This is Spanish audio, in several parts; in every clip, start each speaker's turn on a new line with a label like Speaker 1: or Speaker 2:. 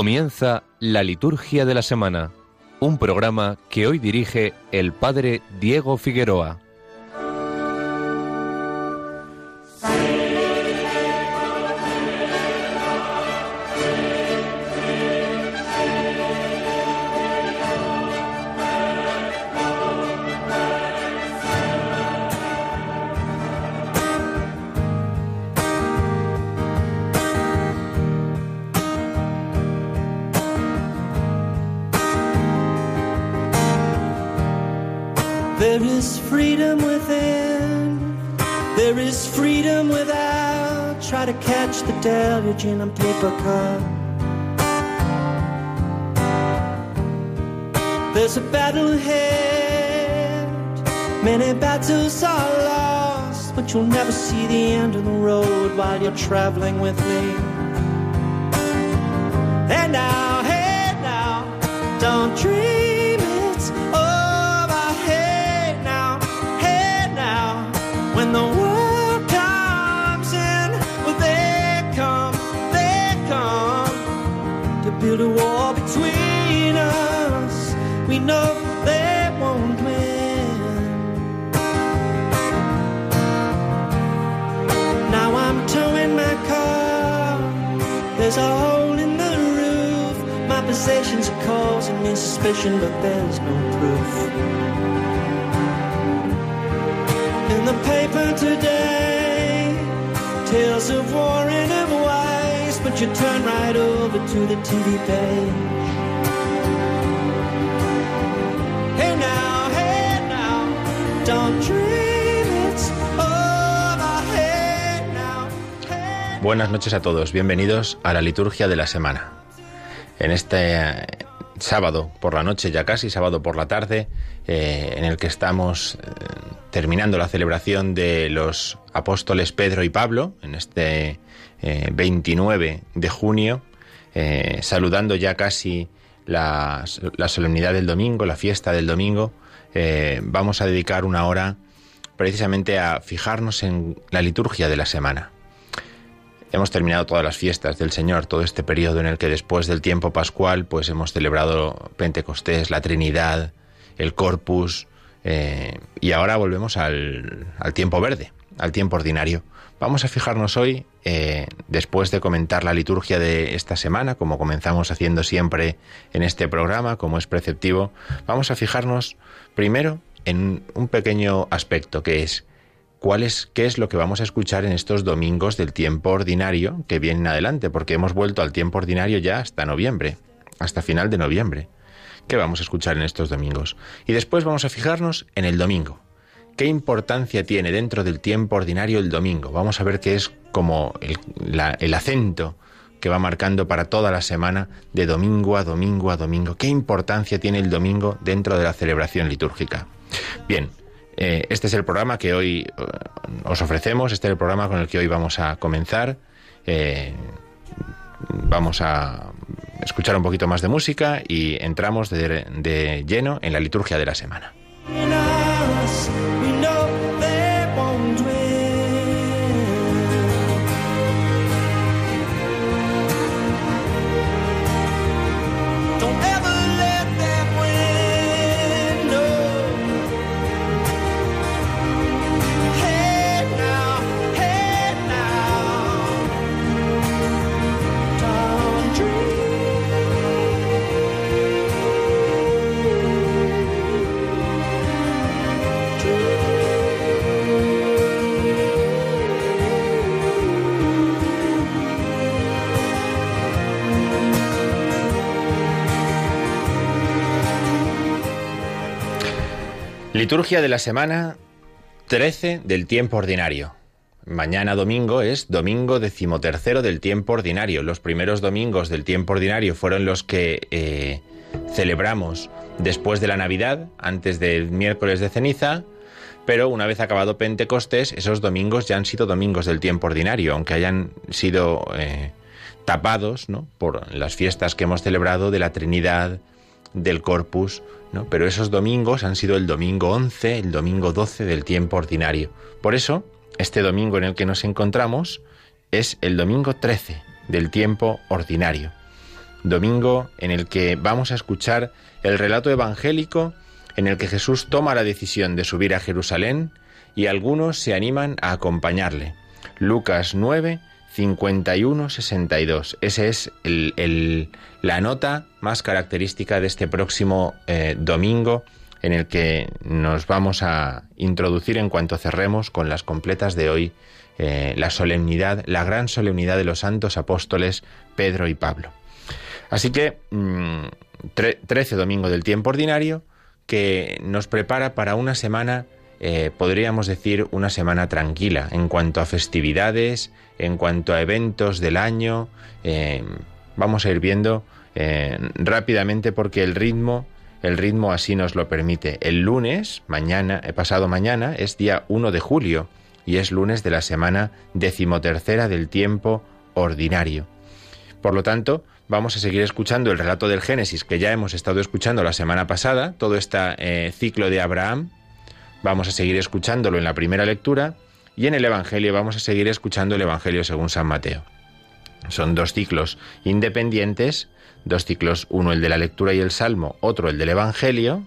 Speaker 1: Comienza la liturgia de la semana, un programa que hoy dirige el padre Diego Figueroa.
Speaker 2: But you'll never see the end of the road while you're traveling with me. There's a hole in the roof. My possessions are causing me suspicion, but there's no proof. In the paper today, tales of war and of wise, but you turn right over to the TV page.
Speaker 3: Buenas noches a todos, bienvenidos a la liturgia de la semana. En este eh, sábado por la noche, ya casi sábado por la tarde, eh, en el que estamos eh, terminando la celebración de los apóstoles Pedro y Pablo, en este eh, 29 de junio, saludando ya casi la, la solemnidad del domingo, la fiesta del domingo, vamos a dedicar una hora precisamente a fijarnos en la liturgia de la semana. Hemos terminado todas las fiestas del Señor, todo este periodo en el que después del tiempo pascual, pues hemos celebrado Pentecostés, la Trinidad, el Corpus, eh, y ahora volvemos al, tiempo verde, al tiempo ordinario. Vamos a fijarnos hoy, eh, después de comentar la liturgia de esta semana, como comenzamos haciendo siempre en este programa, como es preceptivo, vamos a fijarnos primero en un pequeño aspecto que es cuál es, qué es lo que vamos a escuchar en estos domingos del tiempo ordinario que vienen adelante, porque hemos vuelto al tiempo ordinario ya hasta noviembre, hasta final de noviembre. ¿Qué vamos a escuchar en estos domingos? Y después vamos a fijarnos en el domingo. ¿Qué importancia tiene dentro del tiempo ordinario el domingo? Vamos a ver qué es como el, el acento que va marcando para toda la semana de domingo a domingo a domingo. ¿Qué importancia tiene el domingo dentro de la celebración litúrgica? Bien, eh, este es el programa que hoy eh, os ofrecemos, este es el programa con el que hoy vamos a comenzar. Eh, vamos a escuchar un poquito más de música y entramos de, de lleno en la liturgia de la semana. Liturgia de la semana 13 del tiempo ordinario. Mañana domingo es domingo decimotercero del tiempo ordinario. Los primeros domingos del tiempo ordinario fueron los que eh, celebramos después de la Navidad, antes del miércoles de ceniza, pero una vez acabado Pentecostés, esos domingos ya han sido domingos del tiempo ordinario, aunque hayan sido eh, tapados por las fiestas que hemos celebrado de la Trinidad, del Corpus, Pero esos domingos han sido el domingo 11, el domingo 12 del tiempo ordinario. Por eso, este domingo en el que nos encontramos es el domingo 13 del tiempo ordinario. domingo en el que vamos a escuchar el relato evangélico en el que Jesús toma la decisión de subir a Jerusalén y algunos se animan a acompañarle. Lucas 9, 51, 62. Esa es la nota más característica de este próximo eh, domingo en el que nos vamos a introducir en cuanto cerremos con las completas de hoy eh, la solemnidad, la gran solemnidad de los santos apóstoles Pedro y Pablo. Así que 13 mm, domingo del tiempo ordinario que nos prepara para una semana, eh, podríamos decir, una semana tranquila en cuanto a festividades, en cuanto a eventos del año. Eh, vamos a ir viendo rápidamente porque el ritmo el ritmo así nos lo permite. El lunes, mañana, pasado mañana, es día 1 de julio y es lunes de la semana decimotercera del tiempo ordinario. Por lo tanto, vamos a seguir escuchando el relato del Génesis que ya hemos estado escuchando la semana pasada, todo este eh, ciclo de Abraham. Vamos a seguir escuchándolo en la primera lectura y en el Evangelio vamos a seguir escuchando el Evangelio según San Mateo. Son dos ciclos independientes dos ciclos, uno el de la lectura y el salmo, otro el del Evangelio,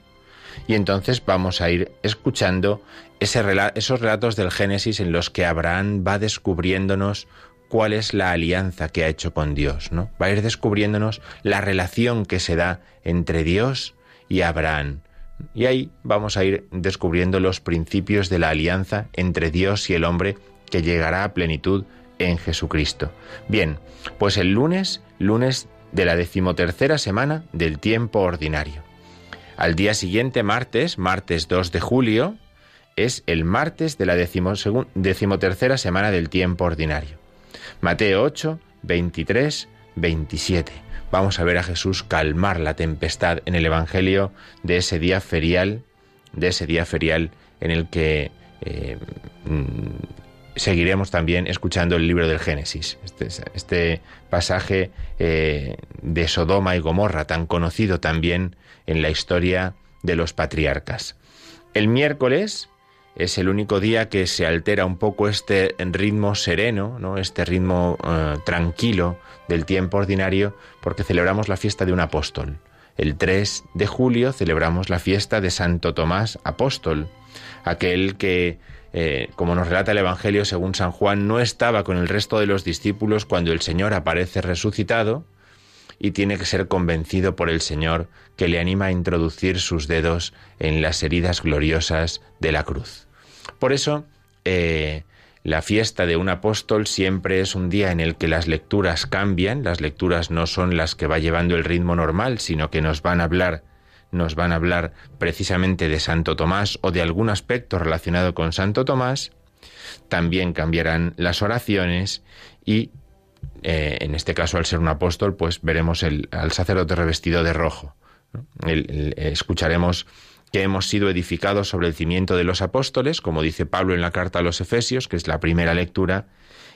Speaker 3: y entonces vamos a ir escuchando esos relatos del Génesis en los que Abraham va descubriéndonos cuál es la alianza que ha hecho con Dios, ¿no? Va a ir descubriéndonos la relación que se da entre Dios y Abraham. Y ahí vamos a ir descubriendo los principios de la alianza entre Dios y el hombre que llegará a plenitud en Jesucristo. Bien, pues el lunes, lunes de la decimotercera semana del tiempo ordinario. Al día siguiente, martes, martes 2 de julio, es el martes de la decimotercera semana del tiempo ordinario. Mateo 8, 23, 27. Vamos a ver a Jesús calmar la tempestad en el Evangelio de ese día ferial, de ese día ferial en el que eh, seguiremos también escuchando el libro del Génesis, este, este pasaje eh, de Sodoma y Gomorra, tan conocido también en la historia de los patriarcas. El miércoles es el único día que se altera un poco este ritmo sereno, ¿no? este ritmo eh, tranquilo del tiempo ordinario, porque celebramos la fiesta de un apóstol. El 3 de julio celebramos la fiesta de Santo Tomás Apóstol, aquel que eh, como nos relata el Evangelio según San Juan, no estaba con el resto de los discípulos cuando el Señor aparece resucitado y tiene que ser convencido por el Señor que le anima a introducir sus dedos en las heridas gloriosas de la cruz. Por eso, eh, la fiesta de un apóstol siempre es un día en el que las lecturas cambian, las lecturas no son las que va llevando el ritmo normal, sino que nos van a hablar nos van a hablar precisamente de Santo Tomás o de algún aspecto relacionado con Santo Tomás, también cambiarán las oraciones y eh, en este caso al ser un apóstol pues veremos al sacerdote revestido de rojo. escucharemos que hemos sido edificados sobre el cimiento de los apóstoles, como dice Pablo en la carta a los Efesios, que es la primera lectura,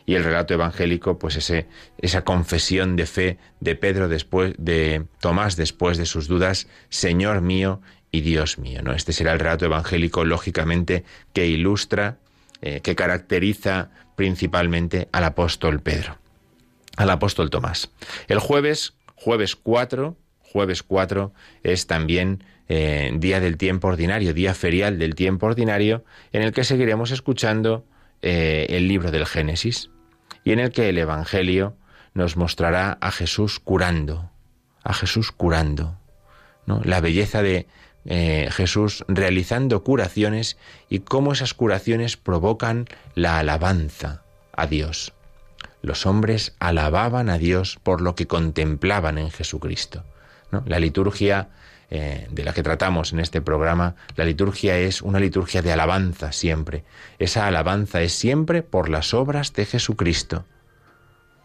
Speaker 3: y el relato evangélico, pues ese, esa confesión de fe de Pedro después, de Tomás después de sus dudas, Señor mío y Dios mío. ¿no? Este será el relato evangélico, lógicamente, que ilustra, eh, que caracteriza principalmente al apóstol Pedro, al apóstol Tomás. El jueves, jueves 4, jueves 4 es también eh, día del tiempo ordinario, día ferial del tiempo ordinario, en el que seguiremos escuchando eh, el libro del Génesis y en el que el Evangelio nos mostrará a Jesús curando, a Jesús curando, ¿no? la belleza de eh, Jesús realizando curaciones y cómo esas curaciones provocan la alabanza a Dios. Los hombres alababan a Dios por lo que contemplaban en Jesucristo. La liturgia eh, de la que tratamos en este programa, la liturgia es una liturgia de alabanza siempre. Esa alabanza es siempre por las obras de Jesucristo,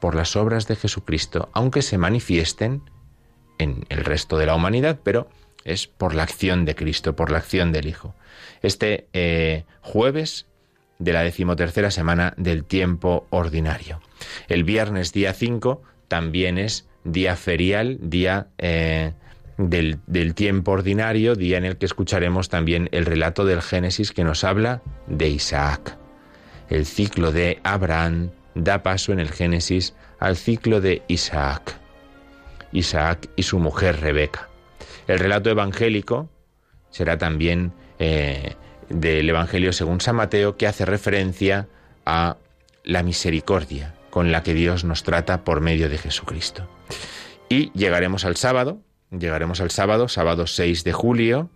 Speaker 3: por las obras de Jesucristo, aunque se manifiesten en el resto de la humanidad, pero es por la acción de Cristo, por la acción del Hijo. Este eh, jueves de la decimotercera semana del tiempo ordinario. El viernes día 5 también es día ferial, día eh, del, tiempo ordinario, día en el que escucharemos también el relato del Génesis que nos habla de Isaac. El ciclo de Abraham da paso en el Génesis al ciclo de Isaac. Isaac y su mujer Rebeca. El relato evangélico será también eh, del Evangelio según San Mateo, que hace referencia a la misericordia con la que Dios nos trata por medio de Jesucristo. Y llegaremos al sábado, llegaremos al sábado, sábado 6 de julio,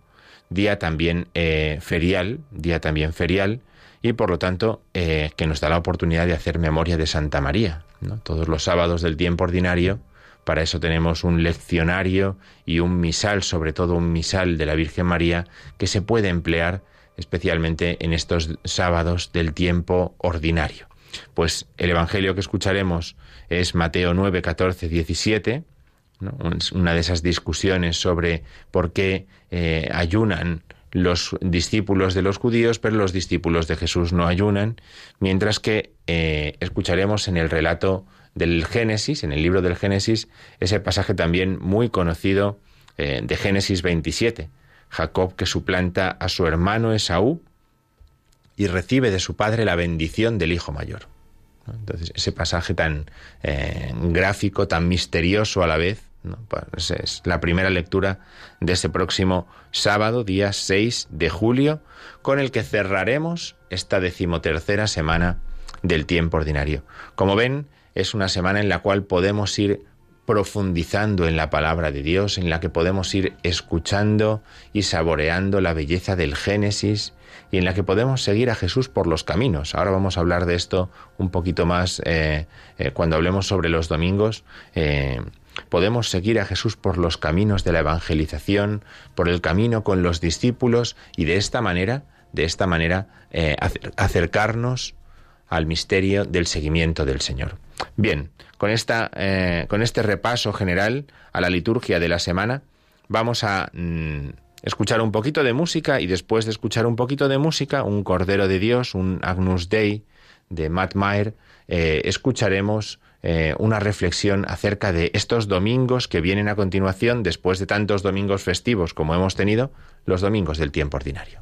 Speaker 3: día también eh, ferial, día también ferial, y por lo tanto eh, que nos da la oportunidad de hacer memoria de Santa María. Todos los sábados del tiempo ordinario, para eso tenemos un leccionario y un misal, sobre todo un misal de la Virgen María, que se puede emplear especialmente en estos sábados del tiempo ordinario. Pues el Evangelio que escucharemos es Mateo 9, 14, 17, una de esas discusiones sobre por qué eh, ayunan los discípulos de los judíos, pero los discípulos de Jesús no ayunan, mientras que eh, escucharemos en el relato del Génesis, en el libro del Génesis, ese pasaje también muy conocido eh, de Génesis 27, Jacob que suplanta a su hermano Esaú y recibe de su padre la bendición del hijo mayor. Entonces, ese pasaje tan gráfico, tan misterioso a la vez, es la primera lectura de este próximo sábado, día 6 de julio, con el que cerraremos esta decimotercera semana del tiempo ordinario. Como ven, es una semana en la cual podemos ir profundizando en la palabra de Dios, en la que podemos ir escuchando y saboreando la belleza del Génesis y en la que podemos seguir a Jesús por los caminos. Ahora vamos a hablar de esto un poquito más eh, eh, cuando hablemos sobre los domingos. Eh, podemos seguir a Jesús por los caminos de la evangelización, por el camino con los discípulos y de esta manera, de esta manera, acercarnos al misterio del seguimiento del Señor. Bien, con, esta, eh, con este repaso general a la liturgia de la semana, vamos a mm, escuchar un poquito de música y después de escuchar un poquito de música, un Cordero de Dios, un Agnus Dei de Matt Maher, eh, escucharemos eh, una reflexión acerca de estos domingos que vienen a continuación, después de tantos domingos festivos como hemos tenido, los domingos del tiempo ordinario.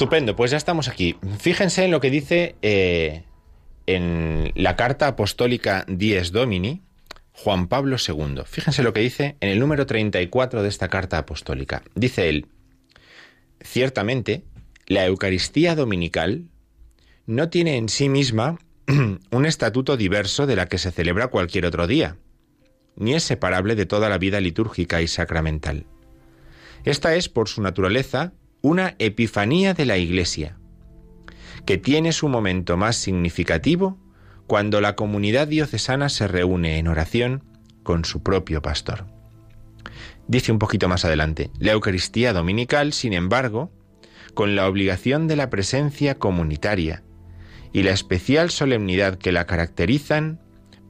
Speaker 3: Estupendo, pues ya estamos aquí. Fíjense en lo que dice eh, en la carta apostólica Dies Domini, Juan Pablo II. Fíjense lo que dice en el número 34 de esta carta apostólica. Dice él, ciertamente, la Eucaristía dominical no tiene en sí misma un estatuto diverso de la que se celebra cualquier otro día, ni es separable de toda la vida litúrgica y sacramental. Esta es, por su naturaleza, una epifanía de la Iglesia, que tiene su momento más significativo cuando la comunidad diocesana se reúne en oración con su propio pastor. Dice un poquito más adelante, la Eucaristía dominical, sin embargo, con la obligación de la presencia comunitaria y la especial solemnidad que la caracterizan,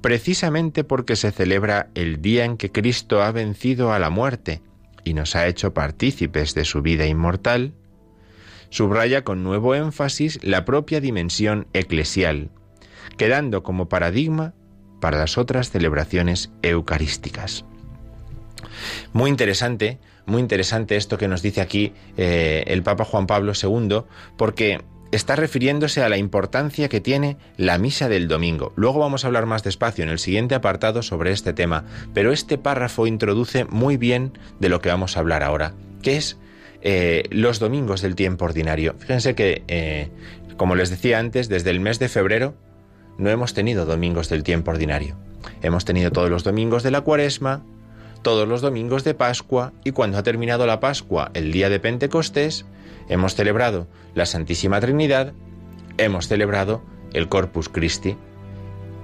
Speaker 3: precisamente porque se celebra el día en que Cristo ha vencido a la muerte y nos ha hecho partícipes de su vida inmortal, subraya con nuevo énfasis la propia dimensión eclesial, quedando como paradigma para las otras celebraciones eucarísticas. Muy interesante, muy interesante esto que nos dice aquí eh, el Papa Juan Pablo II, porque está refiriéndose a la importancia que tiene la misa del domingo. Luego vamos a hablar más despacio en el siguiente apartado sobre este tema, pero este párrafo introduce muy bien de lo que vamos a hablar ahora, que es eh, los domingos del tiempo ordinario. Fíjense que, eh, como les decía antes, desde el mes de febrero no hemos tenido domingos del tiempo ordinario. Hemos tenido todos los domingos de la cuaresma, todos los domingos de Pascua y cuando ha terminado la Pascua, el día de Pentecostés, hemos celebrado la Santísima Trinidad, hemos celebrado el Corpus Christi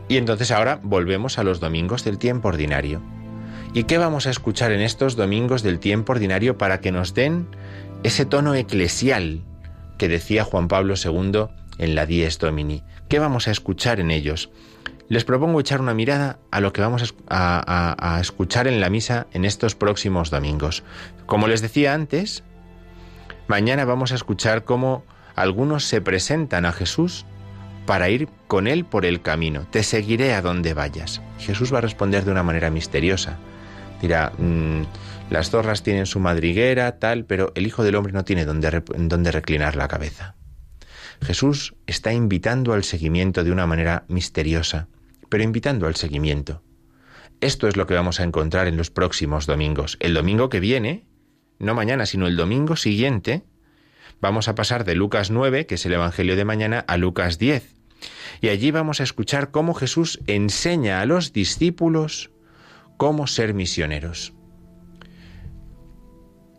Speaker 3: y entonces ahora volvemos a los domingos del tiempo ordinario. ¿Y qué vamos a escuchar en estos domingos del tiempo ordinario para que nos den ese tono eclesial que decía Juan Pablo II en la Dies Domini? ¿Qué vamos a escuchar en ellos? Les propongo echar una mirada a lo que vamos a, escuchar en la misa en estos próximos domingos. Como les decía antes, mañana vamos a escuchar cómo algunos se presentan a Jesús para ir con Él por el camino. Te seguiré a donde vayas. Jesús va a responder de una manera misteriosa. Dirá, mm, las zorras tienen su madriguera, tal, pero el Hijo del Hombre no tiene donde, donde reclinar la cabeza. Jesús está invitando al seguimiento de una manera misteriosa pero invitando al seguimiento. Esto es lo que vamos a encontrar en los próximos domingos. El domingo que viene, no mañana, sino el domingo siguiente, vamos a pasar de Lucas 9, que es el Evangelio de mañana, a Lucas 10. Y allí vamos a escuchar cómo Jesús enseña a los discípulos cómo ser misioneros.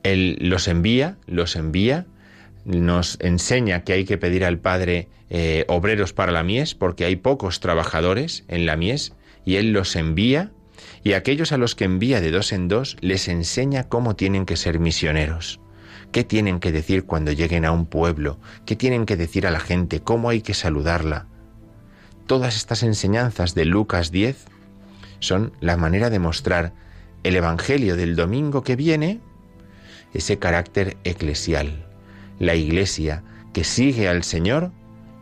Speaker 3: Él los envía, los envía, nos enseña que hay que pedir al Padre eh, obreros para la mies, porque hay pocos trabajadores en la mies, y Él los envía, y aquellos a los que envía de dos en dos les enseña cómo tienen que ser misioneros, qué tienen que decir cuando lleguen a un pueblo, qué tienen que decir a la gente, cómo hay que saludarla. Todas estas enseñanzas de Lucas 10 son la manera de mostrar el Evangelio del domingo que viene, ese carácter eclesial. La Iglesia que sigue al Señor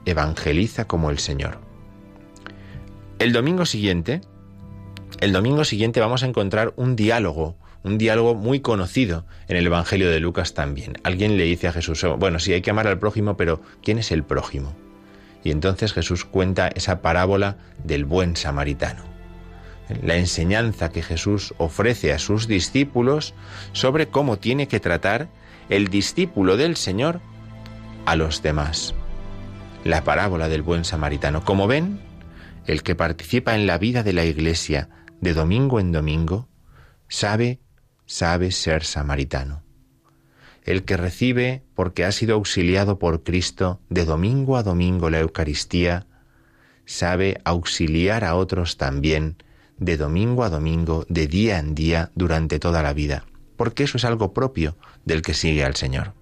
Speaker 3: evangeliza como el Señor. El domingo siguiente, el domingo siguiente vamos a encontrar un diálogo, un diálogo muy conocido en el Evangelio de Lucas también. Alguien le dice a Jesús, bueno, sí hay que amar al prójimo, pero ¿quién es el prójimo? Y entonces Jesús cuenta esa parábola del buen samaritano. La enseñanza que Jesús ofrece a sus discípulos sobre cómo tiene que tratar el discípulo del Señor a los demás la parábola del buen samaritano. Como ven, el que participa en la vida de la Iglesia de domingo en domingo, sabe, sabe ser samaritano. El que recibe, porque ha sido auxiliado por Cristo de domingo a domingo la Eucaristía, sabe auxiliar a otros también de domingo a domingo, de día en día, durante toda la vida, porque eso es algo propio del que sigue al Señor.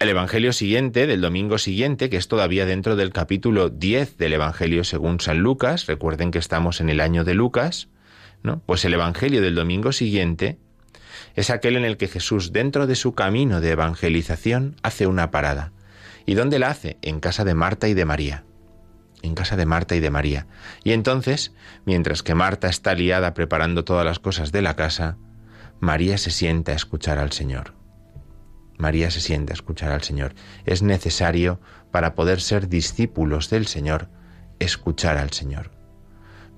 Speaker 3: El Evangelio siguiente, del domingo siguiente, que es todavía dentro del capítulo 10 del Evangelio según San Lucas, recuerden que estamos en el año de Lucas, ¿no? Pues el Evangelio del domingo siguiente es aquel en el que Jesús, dentro de su camino de evangelización, hace una parada. ¿Y dónde la hace? En casa de Marta y de María. En casa de Marta y de María. Y entonces, mientras que Marta está liada preparando todas las cosas de la casa, María se sienta a escuchar al Señor. María se siente a escuchar al Señor. Es necesario, para poder ser discípulos del Señor, escuchar al Señor.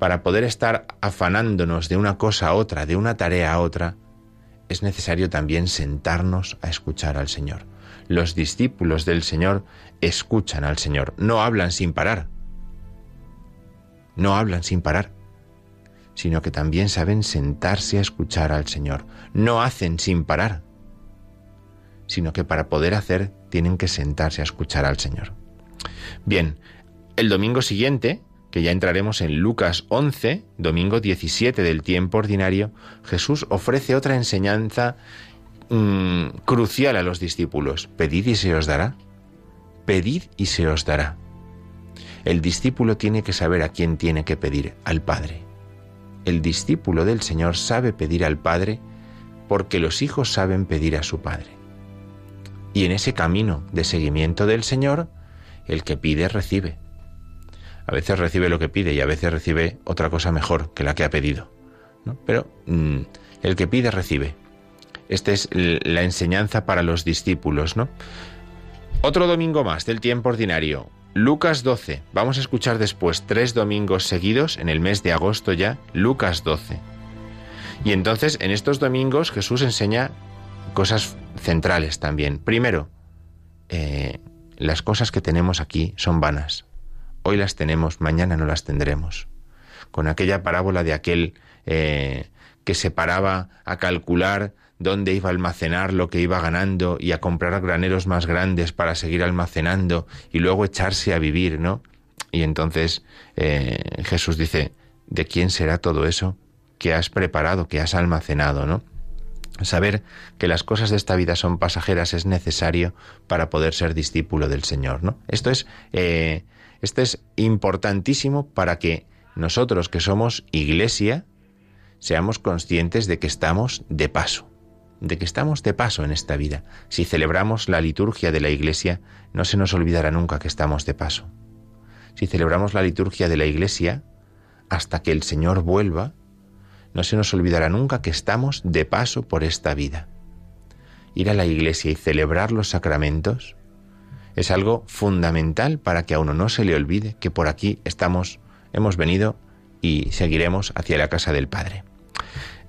Speaker 3: Para poder estar afanándonos de una cosa a otra, de una tarea a otra, es necesario también sentarnos a escuchar al Señor. Los discípulos del Señor escuchan al Señor, no hablan sin parar. No hablan sin parar, sino que también saben sentarse a escuchar al Señor. No hacen sin parar, sino que para poder hacer tienen que sentarse a escuchar al Señor. Bien, el domingo siguiente, que ya entraremos en Lucas 11, domingo 17 del tiempo ordinario, Jesús ofrece otra enseñanza mm, crucial a los discípulos. Pedid y se os dará. Pedid y se os dará. El discípulo tiene que saber a quién tiene que pedir, al Padre. El discípulo del Señor sabe pedir al Padre porque los hijos saben pedir a su Padre. Y en ese camino de seguimiento del Señor, el que pide recibe. A veces recibe lo que pide y a veces recibe otra cosa mejor que la que ha pedido. Pero mm, el que pide recibe. Esta es la enseñanza para los discípulos, ¿no? Otro domingo más del tiempo ordinario. Lucas 12. Vamos a escuchar después tres domingos seguidos, en el mes de agosto ya, Lucas 12. Y entonces en estos domingos Jesús enseña cosas centrales también. Primero, eh, las cosas que tenemos aquí son vanas. Hoy las tenemos, mañana no las tendremos. Con aquella parábola de aquel eh, que se paraba a calcular dónde iba a almacenar lo que iba ganando y a comprar graneros más grandes para seguir almacenando y luego echarse a vivir, ¿no? Y entonces eh, Jesús dice, ¿de quién será todo eso que has preparado, que has almacenado, ¿no? Saber que las cosas de esta vida son pasajeras es necesario para poder ser discípulo del Señor, ¿no? Esto es, eh, esto es importantísimo para que nosotros que somos iglesia seamos conscientes de que estamos de paso de que estamos de paso en esta vida. Si celebramos la liturgia de la Iglesia, no se nos olvidará nunca que estamos de paso. Si celebramos la liturgia de la Iglesia, hasta que el Señor vuelva, no se nos olvidará nunca que estamos de paso por esta vida. Ir a la Iglesia y celebrar los sacramentos es algo fundamental para que a uno no se le olvide que por aquí estamos, hemos venido y seguiremos hacia la casa del Padre.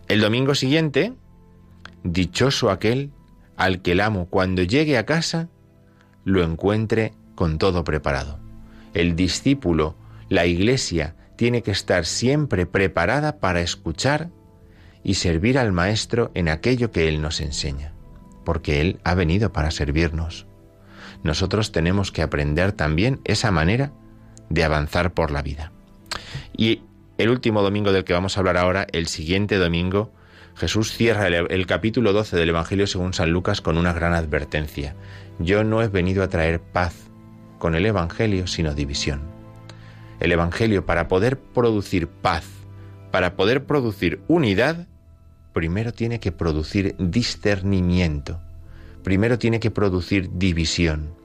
Speaker 3: El domingo siguiente Dichoso aquel al que el amo cuando llegue a casa lo encuentre con todo preparado. El discípulo, la iglesia, tiene que estar siempre preparada para escuchar y servir al Maestro en aquello que Él nos enseña, porque Él ha venido para servirnos. Nosotros tenemos que aprender también esa manera de avanzar por la vida. Y el último domingo del que vamos a hablar ahora, el siguiente domingo, Jesús cierra el, capítulo 12 del Evangelio según San Lucas con una gran advertencia. Yo no he venido a traer paz con el Evangelio, sino división. El Evangelio, para poder producir paz, para poder producir unidad, primero tiene que producir discernimiento, primero tiene que producir división.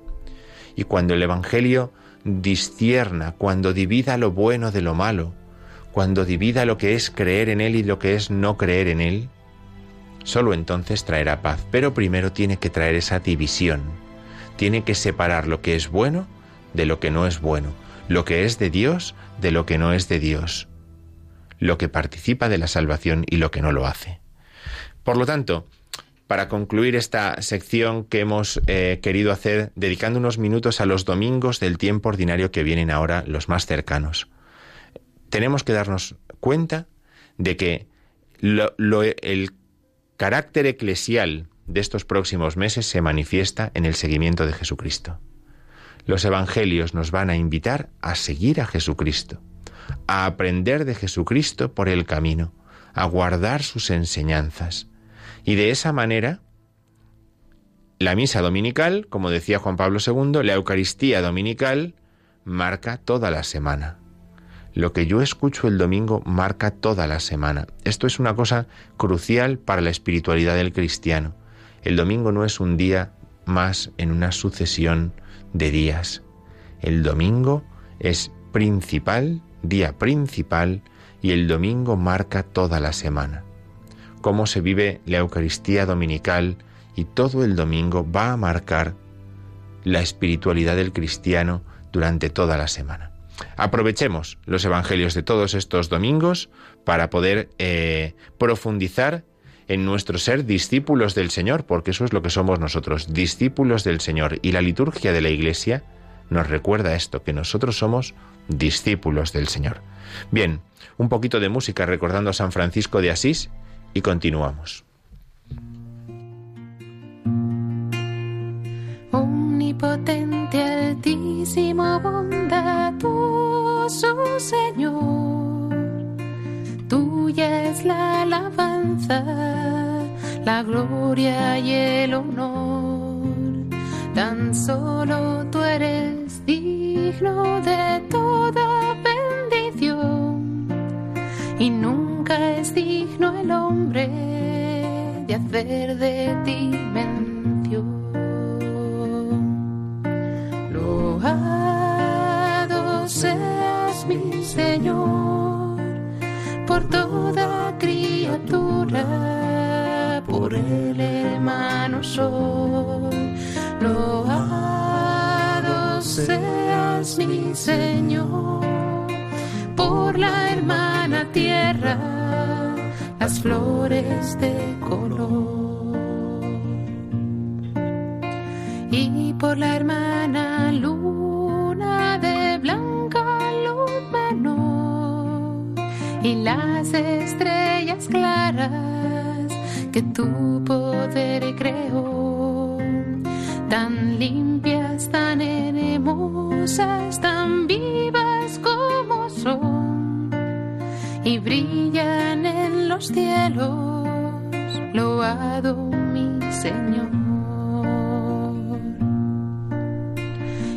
Speaker 3: Y cuando el Evangelio discierna, cuando divida lo bueno de lo malo, cuando divida lo que es creer en Él y lo que es no creer en Él, solo entonces traerá paz. Pero primero tiene que traer esa división. Tiene que separar lo que es bueno de lo que no es bueno, lo que es de Dios de lo que no es de Dios, lo que participa de la salvación y lo que no lo hace. Por lo tanto, para concluir esta sección que hemos eh, querido hacer, dedicando unos minutos a los domingos del tiempo ordinario que vienen ahora los más cercanos tenemos que darnos cuenta de que el carácter eclesial de estos próximos meses se manifiesta en el seguimiento de Jesucristo. Los evangelios nos van a invitar a seguir a Jesucristo, a aprender de Jesucristo por el camino, a guardar sus enseñanzas. Y de esa manera, la misa dominical, como decía Juan Pablo II, la Eucaristía dominical, marca toda la semana. Lo que yo escucho el domingo marca toda la semana. Esto es una cosa crucial para la espiritualidad del cristiano. El domingo no es un día más en una sucesión de días. El domingo es principal, día principal, y el domingo marca toda la semana. Cómo se vive la Eucaristía dominical y todo el domingo va a marcar la espiritualidad del cristiano durante toda la semana. Aprovechemos los evangelios de todos estos domingos para poder eh, profundizar en nuestro ser discípulos del Señor, porque eso es lo que somos nosotros, discípulos del Señor. Y la liturgia de la Iglesia nos recuerda esto, que nosotros somos discípulos del Señor. Bien, un poquito de música recordando a San Francisco de Asís y continuamos.
Speaker 4: Altísimo bondadoso Señor, tuya es la alabanza, la gloria y el honor. Tan solo tú eres digno de toda bendición y nunca es digno el hombre de hacer de ti mención. Loado seas mi Señor por toda criatura, por el hermano sol. Loado seas mi Señor por la hermana tierra, las flores de color. Y por la hermana las estrellas claras que tu poder creó, tan limpias, tan hermosas, tan vivas como son, y brillan en los cielos, loado mi Señor.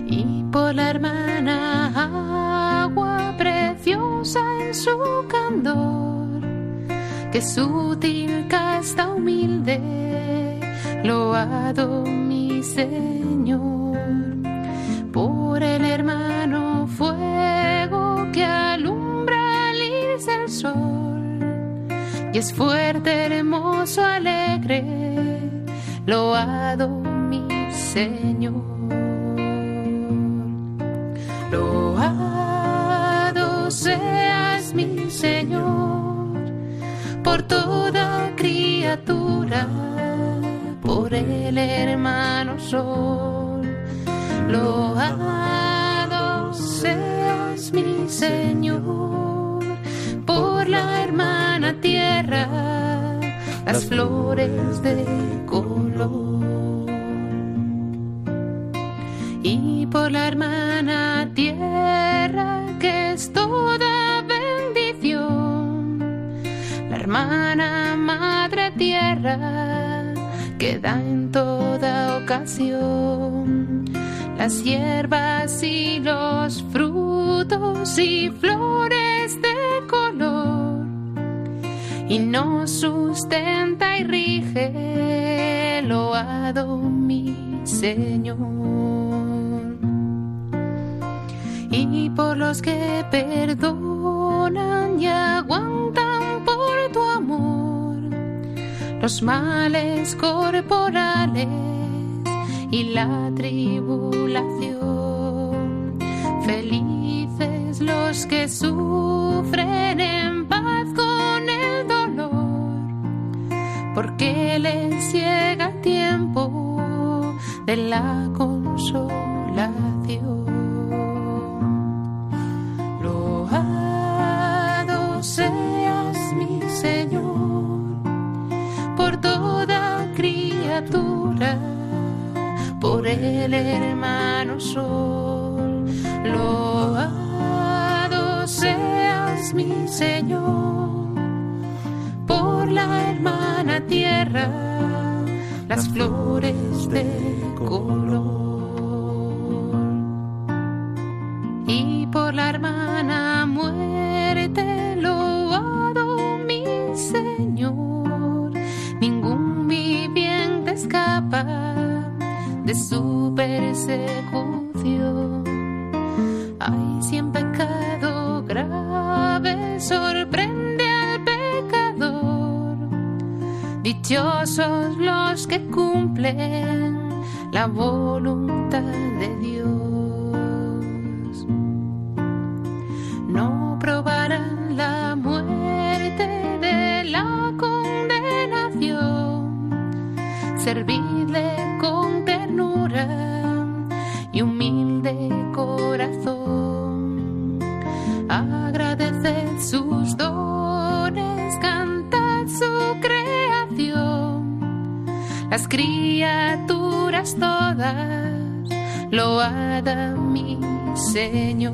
Speaker 4: Y por la hermana en su candor, que sutil casta humilde, loado mi Señor. Por el hermano fuego que alumbra al irse el sol, y es fuerte, hermoso, alegre, loado mi Señor. Señor por toda criatura, por el hermano sol. Loado seas mi Señor por la hermana tierra, las flores de color y por la hermana tierra que es toda hermana madre tierra que da en toda ocasión las hierbas y los frutos y flores de color y nos sustenta y rige, loado mi Señor. Y por los que perdonan y aguantan por tu amor los males corporales y la tribulación. Felices los que sufren en paz con el dolor, porque les llega tiempo de la consolación. Por el hermano sol. Loado seas mi Señor por la hermana tierra, las flores de color. Y por la hermana muerte, de su persecución. Ay, si en pecado grave sorprende al pecador, dichosos los que cumplen la voluntad de Dios. No probarán la muerte de la condenación, servidle con y humilde corazón. Agradeced sus dones, cantad su creación. Las criaturas todas loada mi Señor.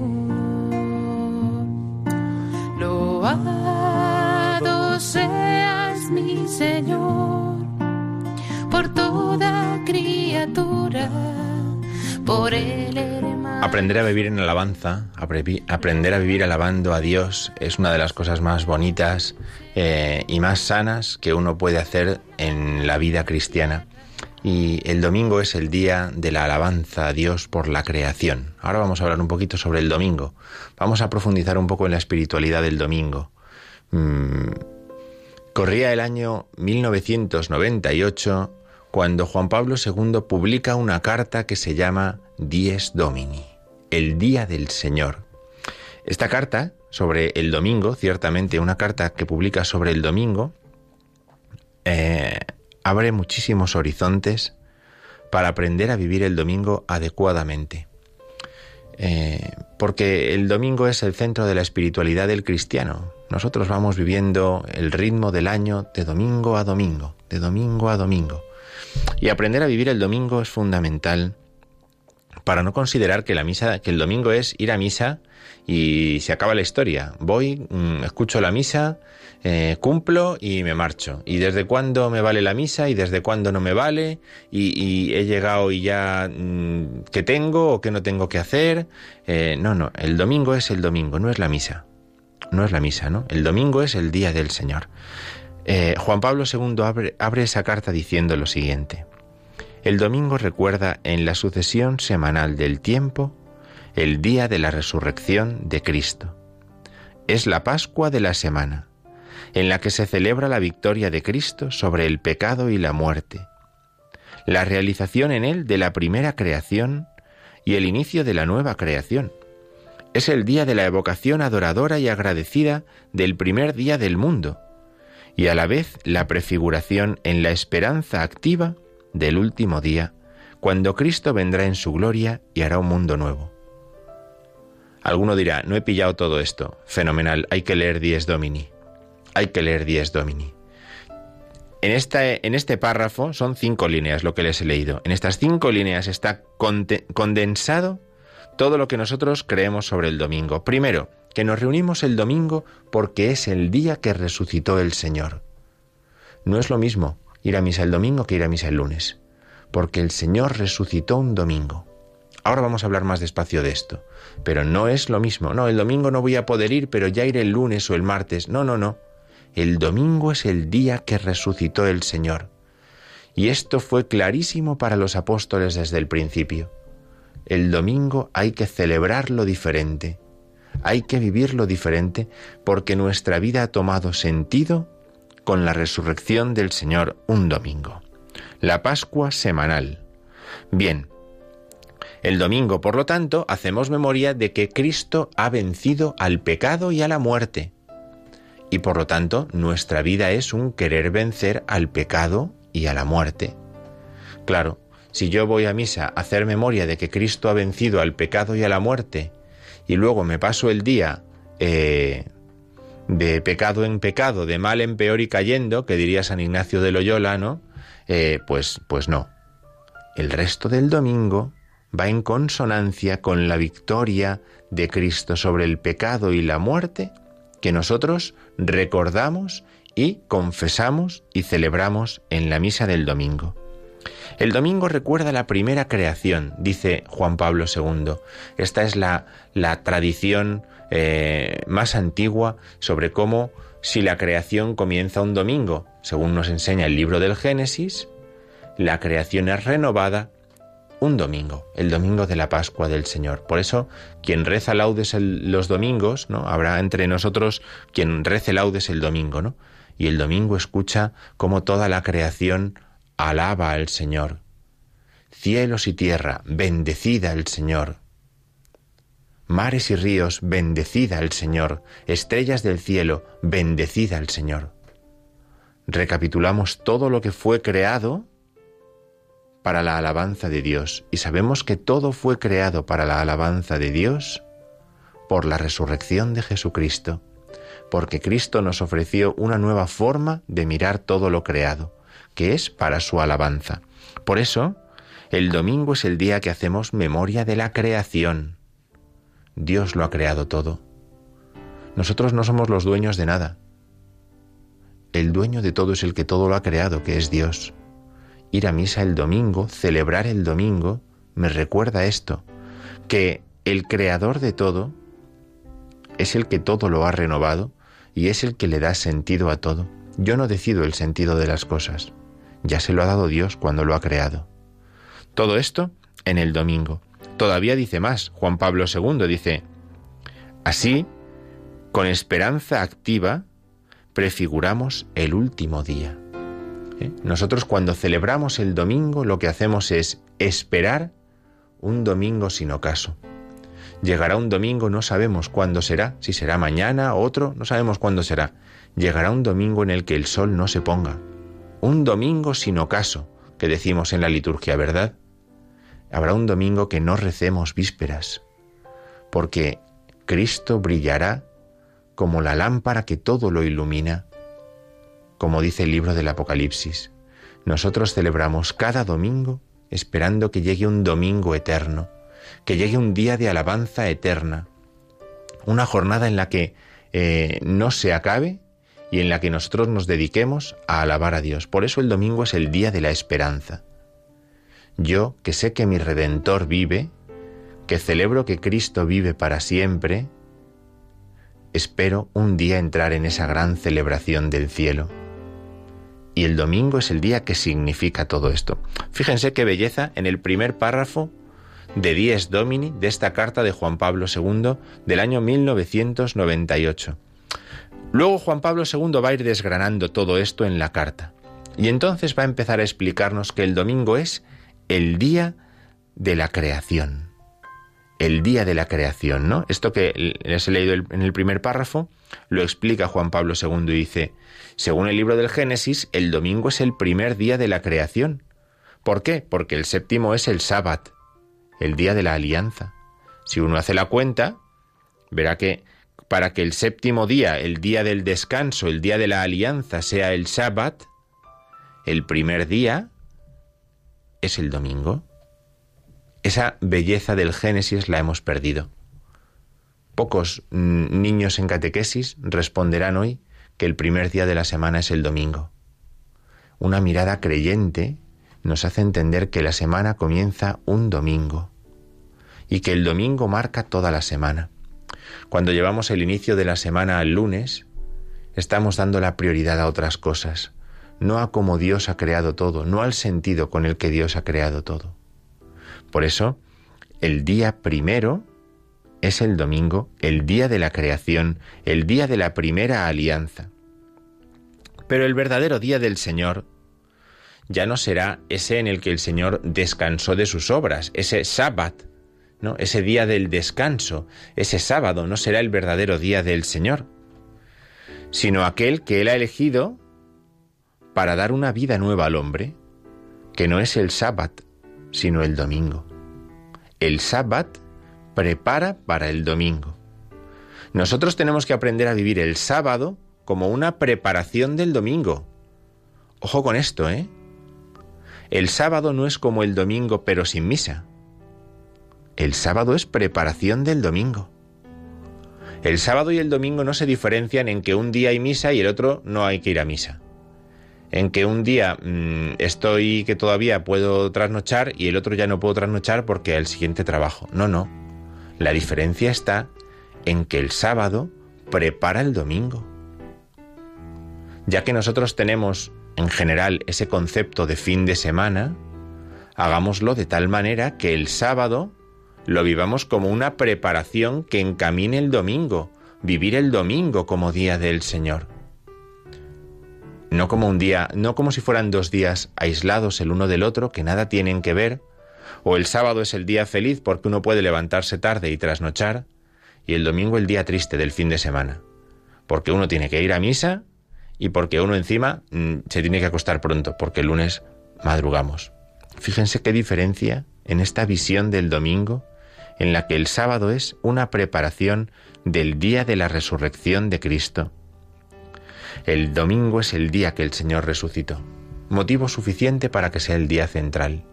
Speaker 4: Loado seas mi Señor por toda criatura, por el.
Speaker 3: Aprender a vivir en alabanza, aprender a vivir alabando a Dios es una de las cosas más bonitas eh, y más sanas que uno puede hacer en la vida cristiana. Y el domingo es el día de la alabanza a Dios por la creación. Ahora vamos a hablar un poquito sobre el domingo. Vamos a profundizar un poco en la espiritualidad del domingo. Mm, Corría el año 1998 cuando Juan Pablo II publica una carta que se llama Dies Domini, el Día del Señor. Esta carta sobre el domingo, ciertamente una carta que publica sobre el domingo, eh, abre muchísimos horizontes para aprender a vivir el domingo adecuadamente. Eh, porque el domingo es el centro de la espiritualidad del cristiano. Nosotros vamos viviendo el ritmo del año de domingo a domingo, de domingo a domingo. Y aprender a vivir el domingo es fundamental para no considerar que la misa, que el domingo es ir a misa y se acaba la historia. Voy, mm, escucho la misa, eh, cumplo y me marcho. Y desde cuándo me vale la misa y desde cuándo no me vale y, he llegado y ya mm, qué tengo o qué no tengo que hacer. Eh, no, no, el domingo es el domingo, no es la misa. No es la misa, ¿no? El domingo es el día del Señor. Eh, Juan Pablo II abre, abre esa carta diciendo lo siguiente. El domingo recuerda en la sucesión semanal del tiempo el día de la resurrección de Cristo. Es la Pascua de la semana, en la que se celebra la victoria de Cristo sobre el pecado y la muerte, la realización en él de la primera creación y el inicio de la nueva creación. Es el día de la evocación adoradora y agradecida del primer día del mundo, y a la vez la prefiguración en la esperanza activa del último día, cuando Cristo vendrá en su gloria y hará un mundo nuevo. Alguno dirá, no he pillado todo esto. Fenomenal, hay que leer Dies Domini. Hay que leer Dies Domini. En, esta, en este párrafo son cinco líneas lo que les he leído. En estas cinco líneas está condensado todo lo que nosotros creemos sobre el domingo. Primero, que nos reunimos el domingo porque es el día que resucitó el Señor. No es lo mismo ir a misa el domingo que ir a misa el lunes, porque el Señor resucitó un domingo. Ahora vamos a hablar más despacio de esto, pero no es lo mismo. No, el domingo no voy a poder ir, pero ya iré el lunes o el martes. No, no, no. El domingo es el día que resucitó el Señor. Y esto fue clarísimo para los apóstoles desde el principio. El domingo hay que celebrarlo diferente, hay que vivirlo diferente porque nuestra vida ha tomado sentido con la resurrección del Señor un domingo. La Pascua semanal. Bien, el domingo, por lo tanto, hacemos memoria de que Cristo ha vencido al pecado y a la muerte. Y por lo tanto, nuestra vida es un querer vencer al pecado y a la muerte. Claro, si yo voy a misa a hacer memoria de que Cristo ha vencido al pecado y a la muerte, y luego me paso el día eh, de pecado en pecado, de mal en peor y cayendo, que diría San Ignacio de Loyola, ¿no? Eh, pues, pues no. El resto del domingo va en consonancia con la victoria de Cristo sobre el pecado y la muerte que nosotros recordamos y confesamos y celebramos en la misa del domingo. El domingo recuerda la primera creación, dice Juan Pablo II. Esta es la, la tradición eh, más antigua sobre cómo si la creación comienza un domingo, según nos enseña el libro del Génesis, la creación es renovada un domingo, el domingo de la Pascua del Señor. Por eso, quien reza laudes los domingos, ¿no? Habrá entre nosotros quien rece laudes el domingo, ¿no? Y el domingo escucha cómo toda la creación alaba al Señor. Cielos y tierra, bendecida al Señor. Mares y ríos, bendecida al Señor. Estrellas del cielo, bendecida al Señor. Recapitulamos todo lo que fue creado para la alabanza de Dios y sabemos que todo fue creado para la alabanza de Dios por la resurrección de Jesucristo, porque Cristo nos ofreció una nueva forma de mirar todo lo creado, que es para su alabanza. Por eso, El domingo es el día que hacemos memoria de la creación. Dios lo ha creado todo. Nosotros no somos los dueños de nada. El dueño de todo es el que todo lo ha creado, que es Dios. Ir a misa el domingo, celebrar el domingo, me recuerda esto, que el creador de todo es el que todo lo ha renovado y es el que le da sentido a todo. Yo no decido el sentido de las cosas, ya se lo ha dado Dios cuando lo ha creado. Todo esto en el domingo. Todavía dice más, Juan Pablo II dice, así, con esperanza activa, prefiguramos el último día. ¿Eh? Nosotros cuando celebramos el domingo lo que hacemos es esperar un domingo sin ocaso. Llegará un domingo, no sabemos cuándo será, si será mañana o otro, no sabemos cuándo será. Llegará un domingo en el que el sol no se ponga. Un domingo sin ocaso, que decimos en la liturgia, ¿verdad? Habrá un domingo que no recemos vísperas, porque Cristo brillará como la lámpara que todo lo ilumina, como dice el libro del Apocalipsis. Nosotros celebramos cada domingo esperando que llegue un domingo eterno, que llegue un día de alabanza eterna, una jornada en la que eh, no se acabe y en la que nosotros nos dediquemos a alabar a Dios. Por eso el domingo es el día de la esperanza. Yo, que sé que mi Redentor vive, que celebro que Cristo vive para siempre, espero un día entrar en esa gran celebración del cielo. Y el domingo es el día que significa todo esto. Fíjense qué belleza en el primer párrafo de Dies Domini de esta carta de Juan Pablo II del año 1998. Luego Juan Pablo II va a ir desgranando todo esto en la carta. Y entonces va a empezar a explicarnos que el domingo es el día de la creación. El día de la creación, ¿no? Esto que les he leído en el primer párrafo lo explica Juan Pablo II y dice, según el libro del Génesis, el domingo es el primer día de la creación. ¿Por qué? Porque el séptimo es el sábado el día de la alianza. Si uno hace la cuenta, verá que para que el séptimo día, el día del descanso, el día de la alianza, sea el sábado, el primer día es el domingo. Esa belleza del Génesis la hemos perdido. Pocos mm, niños en catequesis responderán hoy que el primer día de la semana es el domingo. Una mirada creyente nos hace entender que la semana comienza un domingo y que el domingo marca toda la semana. Cuando llevamos el inicio de la semana al lunes, estamos dando la prioridad a otras cosas, no a cómo Dios ha creado todo, no al sentido con el que Dios ha creado todo. Por eso, el día primero es el domingo, el día de la creación, el día de la primera alianza. Pero el verdadero día del Señor ya no será ese en el que el Señor descansó de sus obras, ese sábado, ¿no? Ese día del descanso, ese sábado no será el verdadero día del Señor, sino aquel que Él ha elegido para dar una vida nueva al hombre, que no es el sábado, sino el domingo. El sábado prepara para el domingo. Nosotros tenemos que aprender a vivir el sábado como una preparación del domingo. Ojo con esto, ¿eh? El sábado no es como el domingo pero sin misa. El sábado es preparación del domingo. El sábado y el domingo no se diferencian en que un día hay misa y el otro no hay que ir a misa. En que un día mm, estoy que todavía puedo trasnochar y el otro ya no puedo trasnochar porque el siguiente trabajo. No, no. La diferencia está en que el sábado prepara el domingo. Ya que nosotros tenemos en general ese concepto de fin de semana, hagámoslo de tal manera que el sábado lo vivamos como una preparación que encamine el domingo, vivir el domingo como día del Señor. No como un día, no como si fueran dos días aislados el uno del otro que nada tienen que ver, o el sábado es el día feliz porque uno puede levantarse tarde y trasnochar, y el domingo el día triste del fin de semana, porque uno tiene que ir a misa y porque uno encima mm, se tiene que acostar pronto, porque el lunes madrugamos. Fíjense qué diferencia en esta visión del domingo, en la que el sábado es una preparación del día de la resurrección de Cristo. El domingo es el día que el Señor resucitó, motivo suficiente para que sea el día central.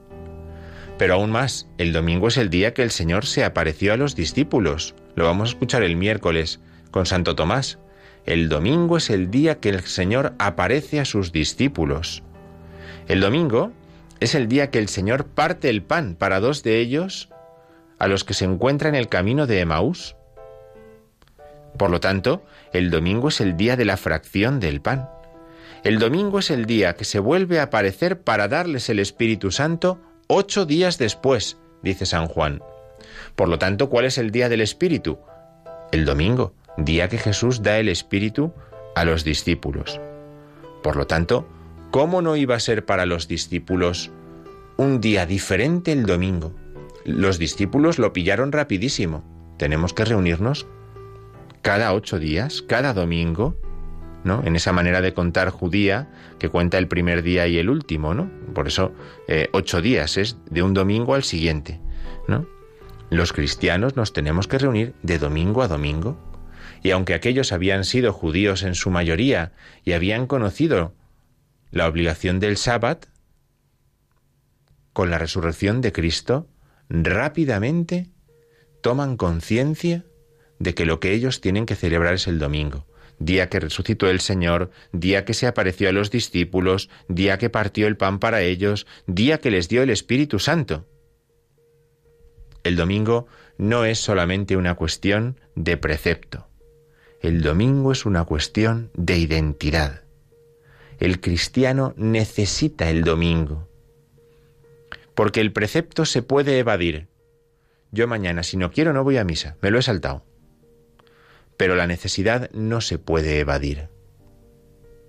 Speaker 3: Pero aún más, el domingo es el día que el Señor se apareció a los discípulos. Lo vamos a escuchar el miércoles con Santo Tomás. El domingo es el día que el Señor aparece a sus discípulos. El domingo es el día que el Señor parte el pan para dos de ellos a los que se encuentran en el camino de Emaús. Por lo tanto, el domingo es el día de la fracción del pan. El domingo es el día que se vuelve a aparecer para darles el Espíritu Santo ocho días después, dice San Juan. Por lo tanto, ¿cuál es el día del Espíritu? El domingo, día que Jesús da el Espíritu a los discípulos. Por lo tanto, ¿cómo no iba a ser para los discípulos un día diferente el domingo? Los discípulos lo pillaron rapidísimo. Tenemos que reunirnos cada ocho días, cada domingo, ¿no? En esa manera de contar judía que cuenta el primer día y el último, ¿no? Por eso eh, ocho días es de un domingo al siguiente, ¿no? Los cristianos nos tenemos que reunir de domingo a domingo. Y aunque aquellos habían sido judíos en su mayoría y habían conocido la obligación del sábado, con la resurrección de Cristo, rápidamente toman conciencia de que lo que ellos tienen que celebrar es el domingo día que resucitó el Señor, día que se apareció a los discípulos, día que partió el pan para ellos, día que les dio el Espíritu Santo. El domingo no es solamente una cuestión de precepto. El domingo es una cuestión de identidad. El cristiano necesita el domingo. Porque el precepto se puede evadir. Yo mañana, si no quiero, no voy a misa. Me lo he saltado. Pero la necesidad no se puede evadir.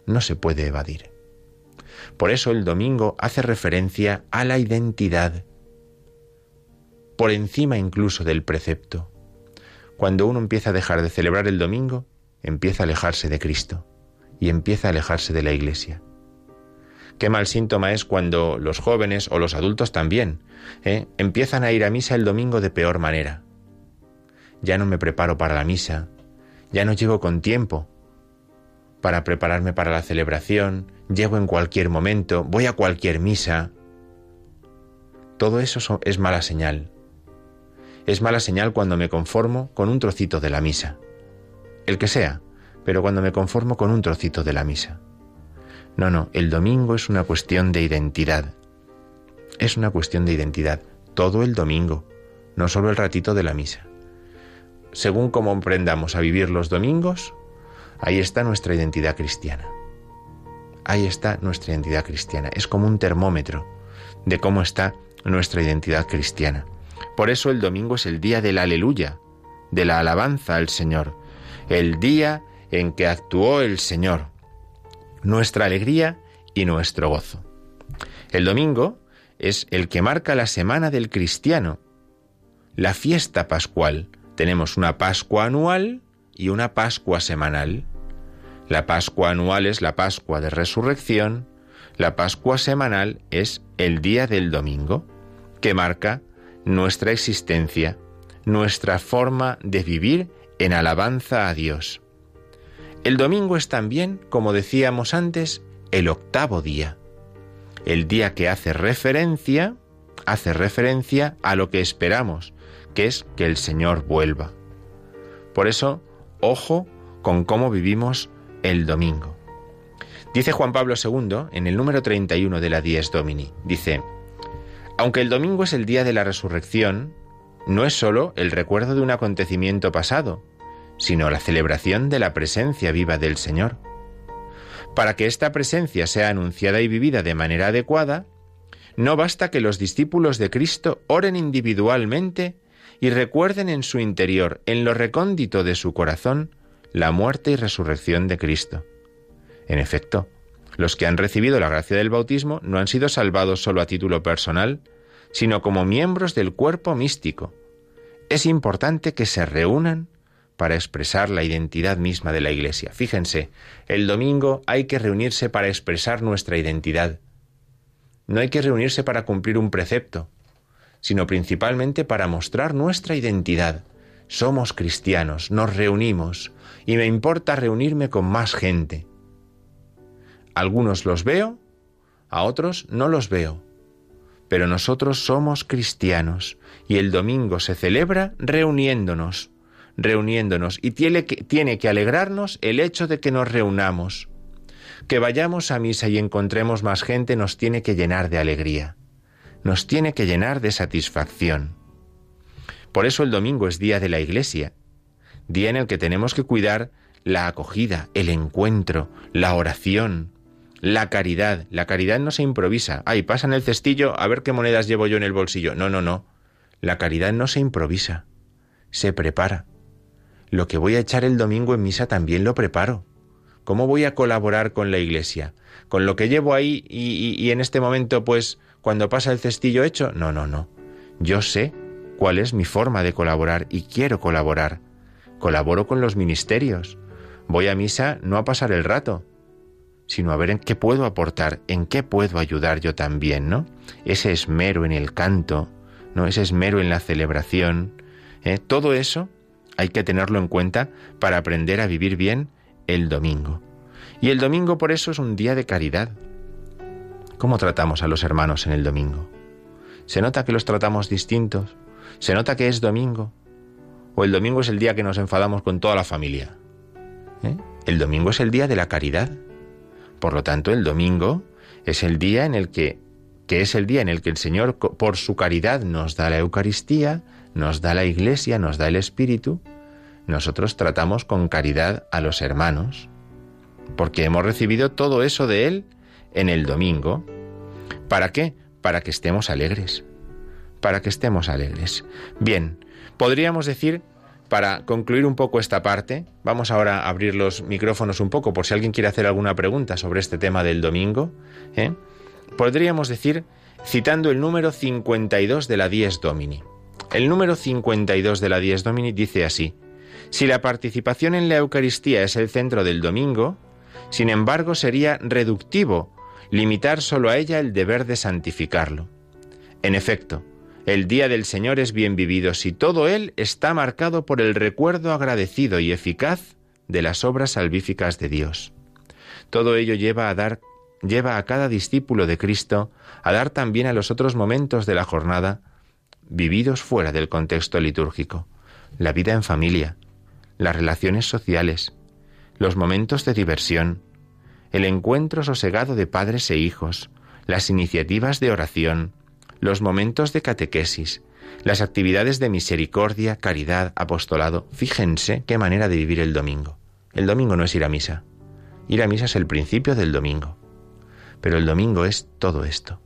Speaker 3: No se puede evadir. Por eso el domingo hace referencia a la identidad, por encima incluso del precepto. Cuando uno empieza a dejar de celebrar el domingo, empieza a alejarse de Cristo y empieza a alejarse de la Iglesia. Qué mal síntoma es cuando los jóvenes o los adultos también ¿eh? empiezan a ir a misa el domingo de peor manera. Ya no me preparo para la misa, ya no llego con tiempo para prepararme para la celebración, llego en cualquier momento, voy a cualquier misa. Todo eso es mala señal. Es mala señal cuando me conformo con un trocito de la misa. El que sea, pero cuando me conformo con un trocito de la misa. No, no, el domingo es una cuestión de identidad. Es una cuestión de identidad. Todo el domingo, no solo el ratito de la misa según cómo emprendamos a vivir los domingos, ahí está nuestra identidad cristiana. Ahí está nuestra identidad cristiana. Es como un termómetro de cómo está nuestra identidad cristiana. Por eso el domingo es el día del aleluya, de la alabanza al Señor, el día en que actuó el Señor, nuestra alegría y nuestro gozo. El domingo es el que marca la semana del cristiano, la fiesta pascual, tenemos una Pascua anual y una Pascua semanal. La Pascua anual es la Pascua de Resurrección, la Pascua semanal es el día del domingo, que marca nuestra existencia, nuestra forma de vivir en alabanza a Dios. El domingo es también, como decíamos antes, el octavo día, el día que hace referencia, hace referencia a lo que esperamos, que es que el Señor vuelva. Por eso, ojo con cómo vivimos el domingo. Dice Juan Pablo II en el número 31 de la Dies Domini, dice, aunque el domingo es el día de la resurrección, no es sólo el recuerdo de un acontecimiento pasado, sino la celebración de la presencia viva del Señor. Para que esta presencia sea anunciada y vivida de manera adecuada, no basta que los discípulos de Cristo oren individualmente y recuerden en su interior, en lo recóndito de su corazón, la muerte y resurrección de Cristo. En efecto, los que han recibido la gracia del bautismo no han sido salvados solo a título personal, sino como miembros del cuerpo místico. Es importante que se reúnan para expresar la identidad misma de la Iglesia. Fíjense, el domingo hay que reunirse para expresar nuestra identidad. No hay que reunirse para cumplir un precepto, sino principalmente para mostrar nuestra identidad. Somos cristianos, nos reunimos, y me importa reunirme con más gente. Algunos los veo, a otros no los veo, pero nosotros somos cristianos y el domingo se celebra reuniéndonos, reuniéndonos y tiene que, alegrarnos el hecho de que nos reunamos. Que vayamos a misa y encontremos más gente nos tiene que llenar de alegría, nos tiene que llenar de satisfacción. Por eso el domingo es día de la Iglesia, día en el que tenemos que cuidar la acogida, el encuentro, la oración, la caridad. La caridad no se improvisa. Ay, pasa en el cestillo a ver qué monedas llevo yo en el bolsillo. No, no, no. La caridad no se improvisa. Se prepara. Lo que voy a echar el domingo en misa también lo preparo. ¿Cómo voy a colaborar con la iglesia? ¿Con lo que llevo ahí y, en este momento, pues, cuando pasa el cestillo hecho? No, no, no. Yo sé cuál es mi forma de colaborar y quiero colaborar. Colaboro con los ministerios. Voy a misa no a pasar el rato, sino a ver en qué puedo aportar, en qué puedo ayudar yo también, ¿no? Ese esmero en el canto, ¿no? Ese esmero en la celebración, ¿eh? todo eso hay que tenerlo en cuenta para aprender a vivir bien el domingo. Y el domingo por eso es un día de caridad. ¿Cómo tratamos a los hermanos en el domingo? ¿Se nota que los tratamos distintos? ¿Se nota que es domingo? ¿O el domingo es el día que nos enfadamos con toda la familia? ¿Eh? El domingo es el día de la caridad. Por lo tanto, el domingo es el día en el que, que es el día en el que el Señor, por su caridad, nos da la Eucaristía, nos da la Iglesia, nos da el Espíritu. Nosotros tratamos con caridad a los hermanos, porque hemos recibido todo eso de Él en el domingo. ¿Para qué? Para que estemos alegres. Para que estemos alegres. Bien, podríamos decir para concluir un poco esta parte, vamos ahora a abrir los micrófonos un poco por si alguien quiere hacer alguna pregunta sobre este tema del domingo. ¿eh? Podríamos decir, citando el número 52 de la Dies Domini. El número 52 de la Dies Domini dice así, si la participación en la Eucaristía es el centro del domingo, sin embargo sería reductivo limitar solo a ella el deber de santificarlo. En efecto, el día del Señor es bien vivido si todo él está marcado por el recuerdo agradecido y eficaz de las obras salvíficas de Dios. Todo ello lleva a dar lleva a cada discípulo de Cristo a dar también a los otros momentos de la jornada vividos fuera del contexto litúrgico, la vida en familia, las relaciones sociales, los momentos de diversión, el encuentro sosegado de padres e hijos, las iniciativas de oración, los momentos de catequesis, las actividades de misericordia, caridad, apostolado. Fíjense qué manera de vivir el domingo. El domingo no es ir a misa. Ir a misa es el principio del domingo. Pero el domingo es todo esto.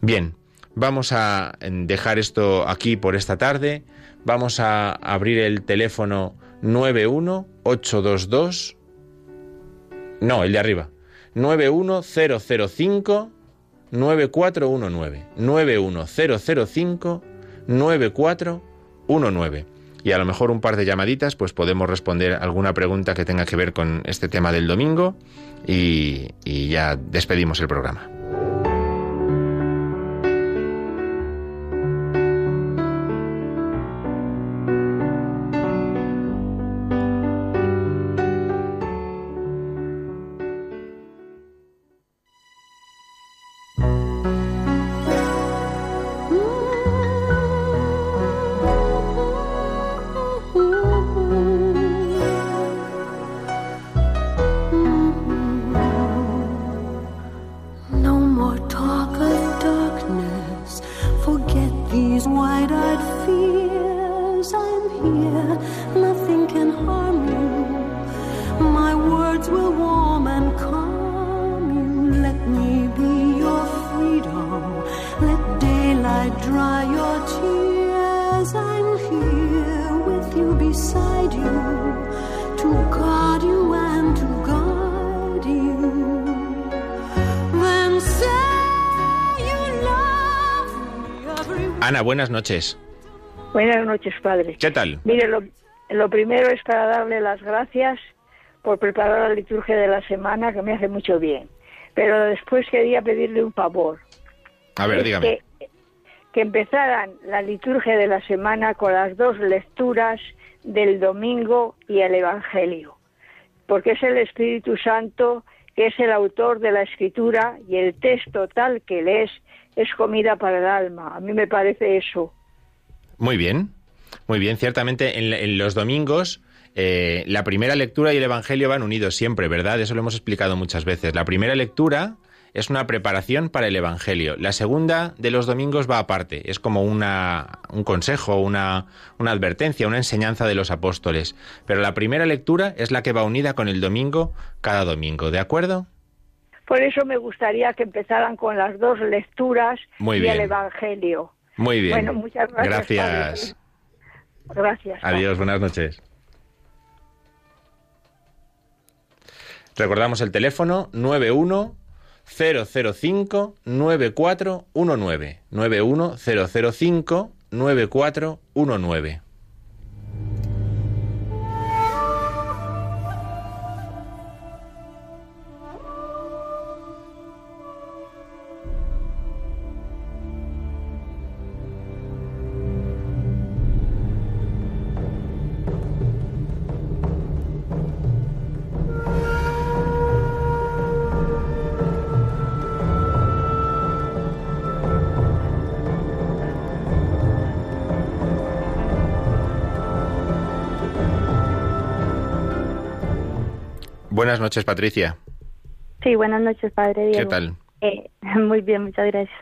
Speaker 3: Bien, vamos a dejar esto aquí por esta tarde. Vamos a abrir el teléfono 91822. No, el de arriba. 91005 9419 91005 9419 y a lo mejor un par de llamaditas pues podemos responder alguna pregunta que tenga que ver con este tema del domingo y, y ya despedimos el programa. Buenas noches.
Speaker 5: Buenas noches, padre.
Speaker 3: ¿Qué tal?
Speaker 5: Mire, lo, lo primero es para darle las gracias por preparar la liturgia de la semana, que me hace mucho bien. Pero después quería pedirle un favor.
Speaker 3: A ver,
Speaker 5: Es
Speaker 3: dígame.
Speaker 5: Que, que empezaran la liturgia de la semana con las dos lecturas del domingo y el Evangelio. Porque es el Espíritu Santo que es el autor de la escritura y el texto tal que lees es comida para el alma. A mí me parece eso.
Speaker 3: Muy bien, muy bien. Ciertamente en, los domingos eh, la primera lectura y el Evangelio van unidos siempre, ¿verdad? Eso lo hemos explicado muchas veces. La primera lectura es una preparación para el Evangelio. La segunda de los domingos va aparte, es como una, un consejo, una, una advertencia, una enseñanza de los apóstoles. Pero la primera lectura es la que va unida con el domingo cada domingo, ¿de acuerdo?
Speaker 5: Por eso me gustaría que empezaran con las dos lecturas
Speaker 3: Muy
Speaker 5: y
Speaker 3: bien.
Speaker 5: el Evangelio.
Speaker 3: Muy bien.
Speaker 5: Bueno, muchas gracias.
Speaker 3: Gracias.
Speaker 5: Gracias.
Speaker 3: Adiós, buenas noches. Recordamos el teléfono 91 005 9419 91 005 9419. Buenas noches, Patricia.
Speaker 6: Sí, buenas noches, Padre Diego.
Speaker 3: ¿Qué tal?
Speaker 6: Eh, muy bien, muchas gracias.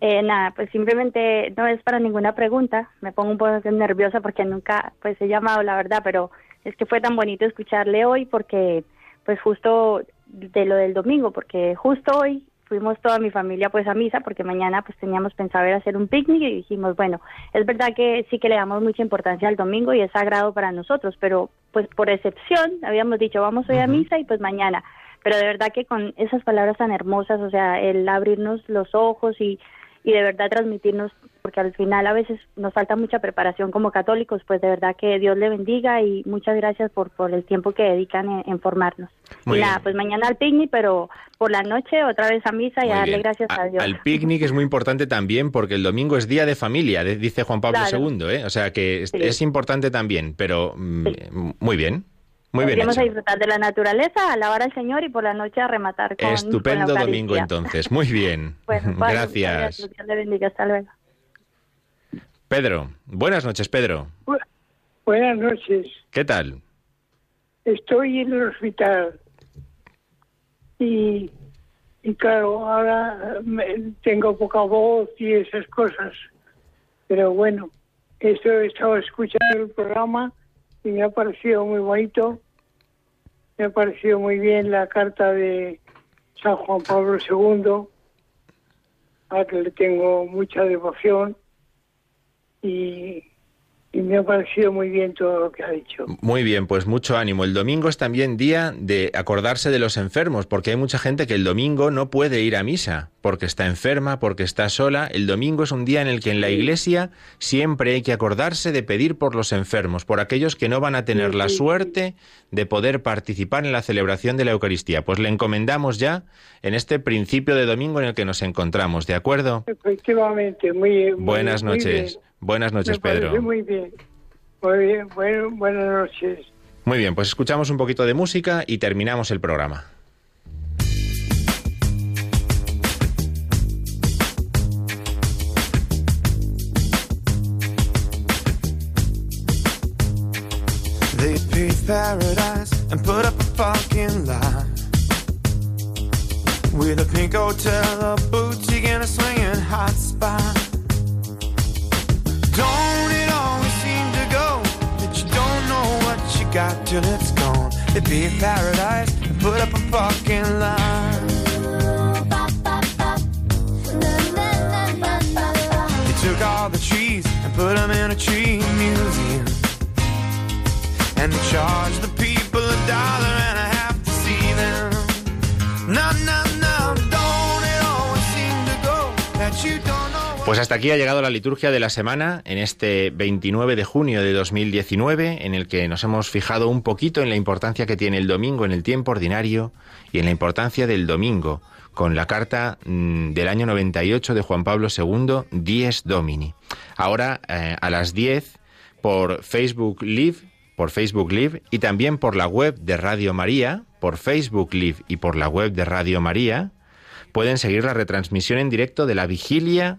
Speaker 6: Eh, nada, pues simplemente no es para ninguna pregunta. Me pongo un poco nerviosa porque nunca pues he llamado, la verdad, pero es que fue tan bonito escucharle hoy porque pues justo de lo del domingo, porque justo hoy fuimos toda mi familia pues a misa porque mañana pues teníamos pensado ir a hacer un picnic y dijimos, bueno, es verdad que sí que le damos mucha importancia al domingo y es sagrado para nosotros, pero pues por excepción habíamos dicho, vamos hoy a misa y pues mañana. Pero de verdad que con esas palabras tan hermosas, o sea, el abrirnos los ojos y, y de verdad transmitirnos, porque al final a veces nos falta mucha preparación como católicos, pues de verdad que Dios le bendiga y muchas gracias por, por el tiempo que dedican en, en formarnos.
Speaker 3: Muy
Speaker 6: y nada,
Speaker 3: bien.
Speaker 6: pues mañana al picnic, pero por la noche otra vez a misa y a darle
Speaker 3: bien.
Speaker 6: gracias a,
Speaker 3: A-
Speaker 6: Dios.
Speaker 3: Al picnic es muy importante también porque el domingo es día de familia, dice Juan Pablo
Speaker 6: Claro.
Speaker 3: II, ¿eh? O sea que
Speaker 6: Sí.
Speaker 3: es importante también, pero mm, muy bien, muy bien
Speaker 6: Vamos
Speaker 3: hecho.
Speaker 6: a disfrutar de la naturaleza, a alabar al Señor y por la noche a rematar con
Speaker 3: Estupendo
Speaker 6: con la
Speaker 3: domingo entonces, muy bien.
Speaker 6: Bueno, pues,
Speaker 3: Gracias.
Speaker 6: Hasta luego.
Speaker 3: Pedro, buenas noches Pedro.
Speaker 7: Bu- Buenas noches.
Speaker 3: ¿Qué tal?
Speaker 7: Estoy en el hospital y, y claro, ahora me- tengo poca voz y esas cosas. Pero bueno, esto he estado escuchando el programa y me ha parecido muy bonito. Me ha parecido muy bien la carta de San Juan Pablo II, a que le tengo mucha devoción y, y me ha parecido muy bien todo lo que ha dicho.
Speaker 3: Muy bien, pues mucho ánimo. El domingo es también día de acordarse de los enfermos, porque hay mucha gente que el domingo no puede ir a misa, porque está enferma, porque está sola. El domingo es un día en el que en la iglesia siempre hay que acordarse de pedir por los enfermos, por aquellos que no van a tener la suerte de poder participar en la celebración de la Eucaristía. Pues le encomendamos ya en este principio de domingo en el que nos encontramos, ¿de acuerdo?
Speaker 7: Efectivamente, muy, muy
Speaker 3: Buenas
Speaker 7: muy
Speaker 3: noches.
Speaker 7: bien.
Speaker 3: Buenas noches, Pedro.
Speaker 7: Muy bien. Muy bien. Bueno, buenas noches.
Speaker 3: Muy bien, pues escuchamos un poquito de música y terminamos el programa.
Speaker 2: They paved paradise and put up a fucking lie. With a pink hotel, a boutique, and a swinging hot spot. Don't it always seem to go that you don't know what you got till it's gone? They paved paradise and put up a fucking lie. They took all the trees and put them in a tree museum. And they charge the people a dollar and a half to see them. No, no,
Speaker 3: Pues hasta aquí ha llegado la liturgia de la semana en este 29 de junio de 2019, en el que nos hemos fijado un poquito en la importancia que tiene el domingo en el tiempo ordinario y en la importancia del domingo, con la carta mm, del año 98 de Juan Pablo II, Dies Domini. Ahora, eh, a las 10, por Facebook Live, por Facebook Live y también por la web de Radio María, por Facebook Live y por la web de Radio María, pueden seguir la retransmisión en directo de la vigilia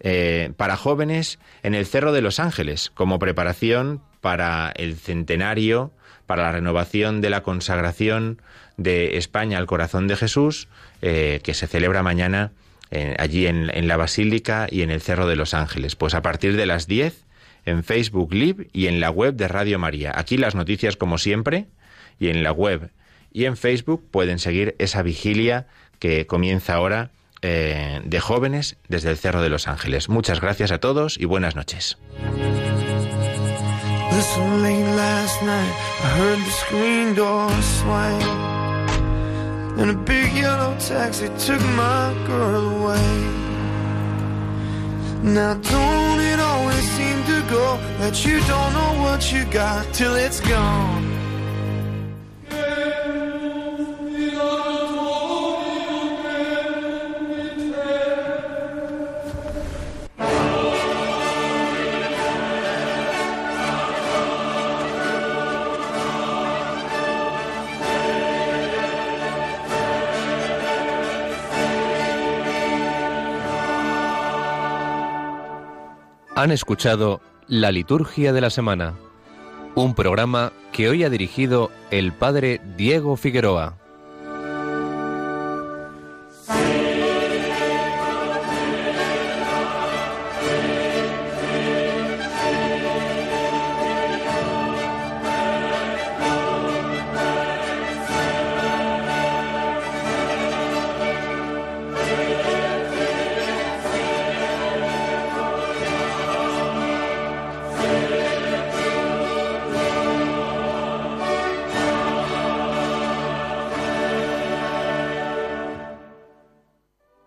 Speaker 3: eh, para jóvenes en el Cerro de los Ángeles, como preparación para el centenario, para la renovación de la consagración de España al corazón de Jesús, eh, que se celebra mañana eh, allí en, la Basílica y en el Cerro de los Ángeles. Pues a partir de las 10 en Facebook Live y en la web de Radio María. Aquí las noticias como siempre y en la web y en Facebook pueden seguir esa vigilia que comienza ahora eh, de jóvenes desde el Cerro de los Ángeles. Muchas gracias a todos y buenas noches.
Speaker 2: Now, don't it always seem to go that you don't know what you got till it's gone?
Speaker 1: Han escuchado La Liturgia de la Semana, un programa que hoy ha dirigido el Padre Diego Figueroa.